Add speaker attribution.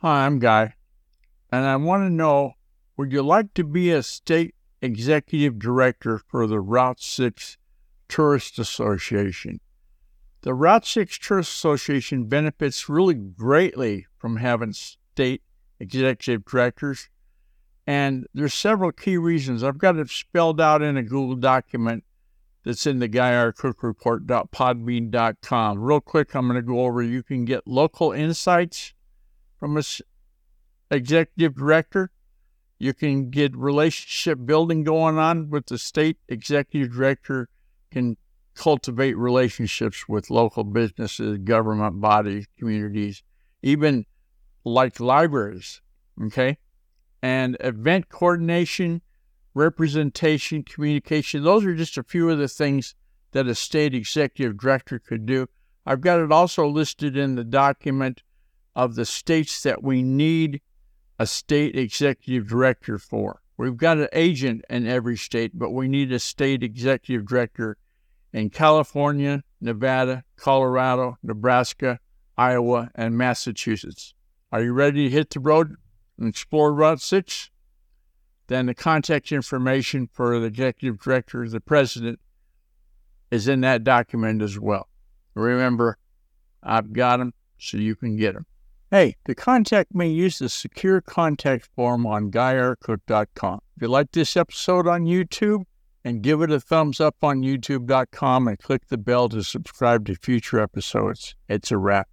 Speaker 1: Hi, I'm Guy, and I want to know would you like to be a state executive director for the Route 6 Tourist Association? The Route 6 Tourist Association benefits really greatly from having state executive directors, and there's several key reasons. I've got it spelled out in a Google document that's in the GuyRCookReport.podbean.com. Real quick, I'm going to go over. You can get local insights from a executive director. You can get relationship building going on with the state executive director. Can cultivate relationships with local businesses, government bodies, communities, even like libraries. Okay, and event coordination, representation, communication. Those are just a few of the things that a state executive director could do. I've got it also listed in the document of the states that we need a state executive director for. We've got an agent in every state, but we need a state executive director in California, Nevada, Colorado, Nebraska, Iowa, and Massachusetts. Are you ready to hit the road and explore Route 6? Then the contact information for the executive director, the president, is in that document as well. Remember, I've got them so you can get them. Hey, to contact me, use the secure contact form on GuyRCook.com. If you like this episode on YouTube, and give it a thumbs up on YouTube.com and click the bell to subscribe to future episodes. It's a wrap.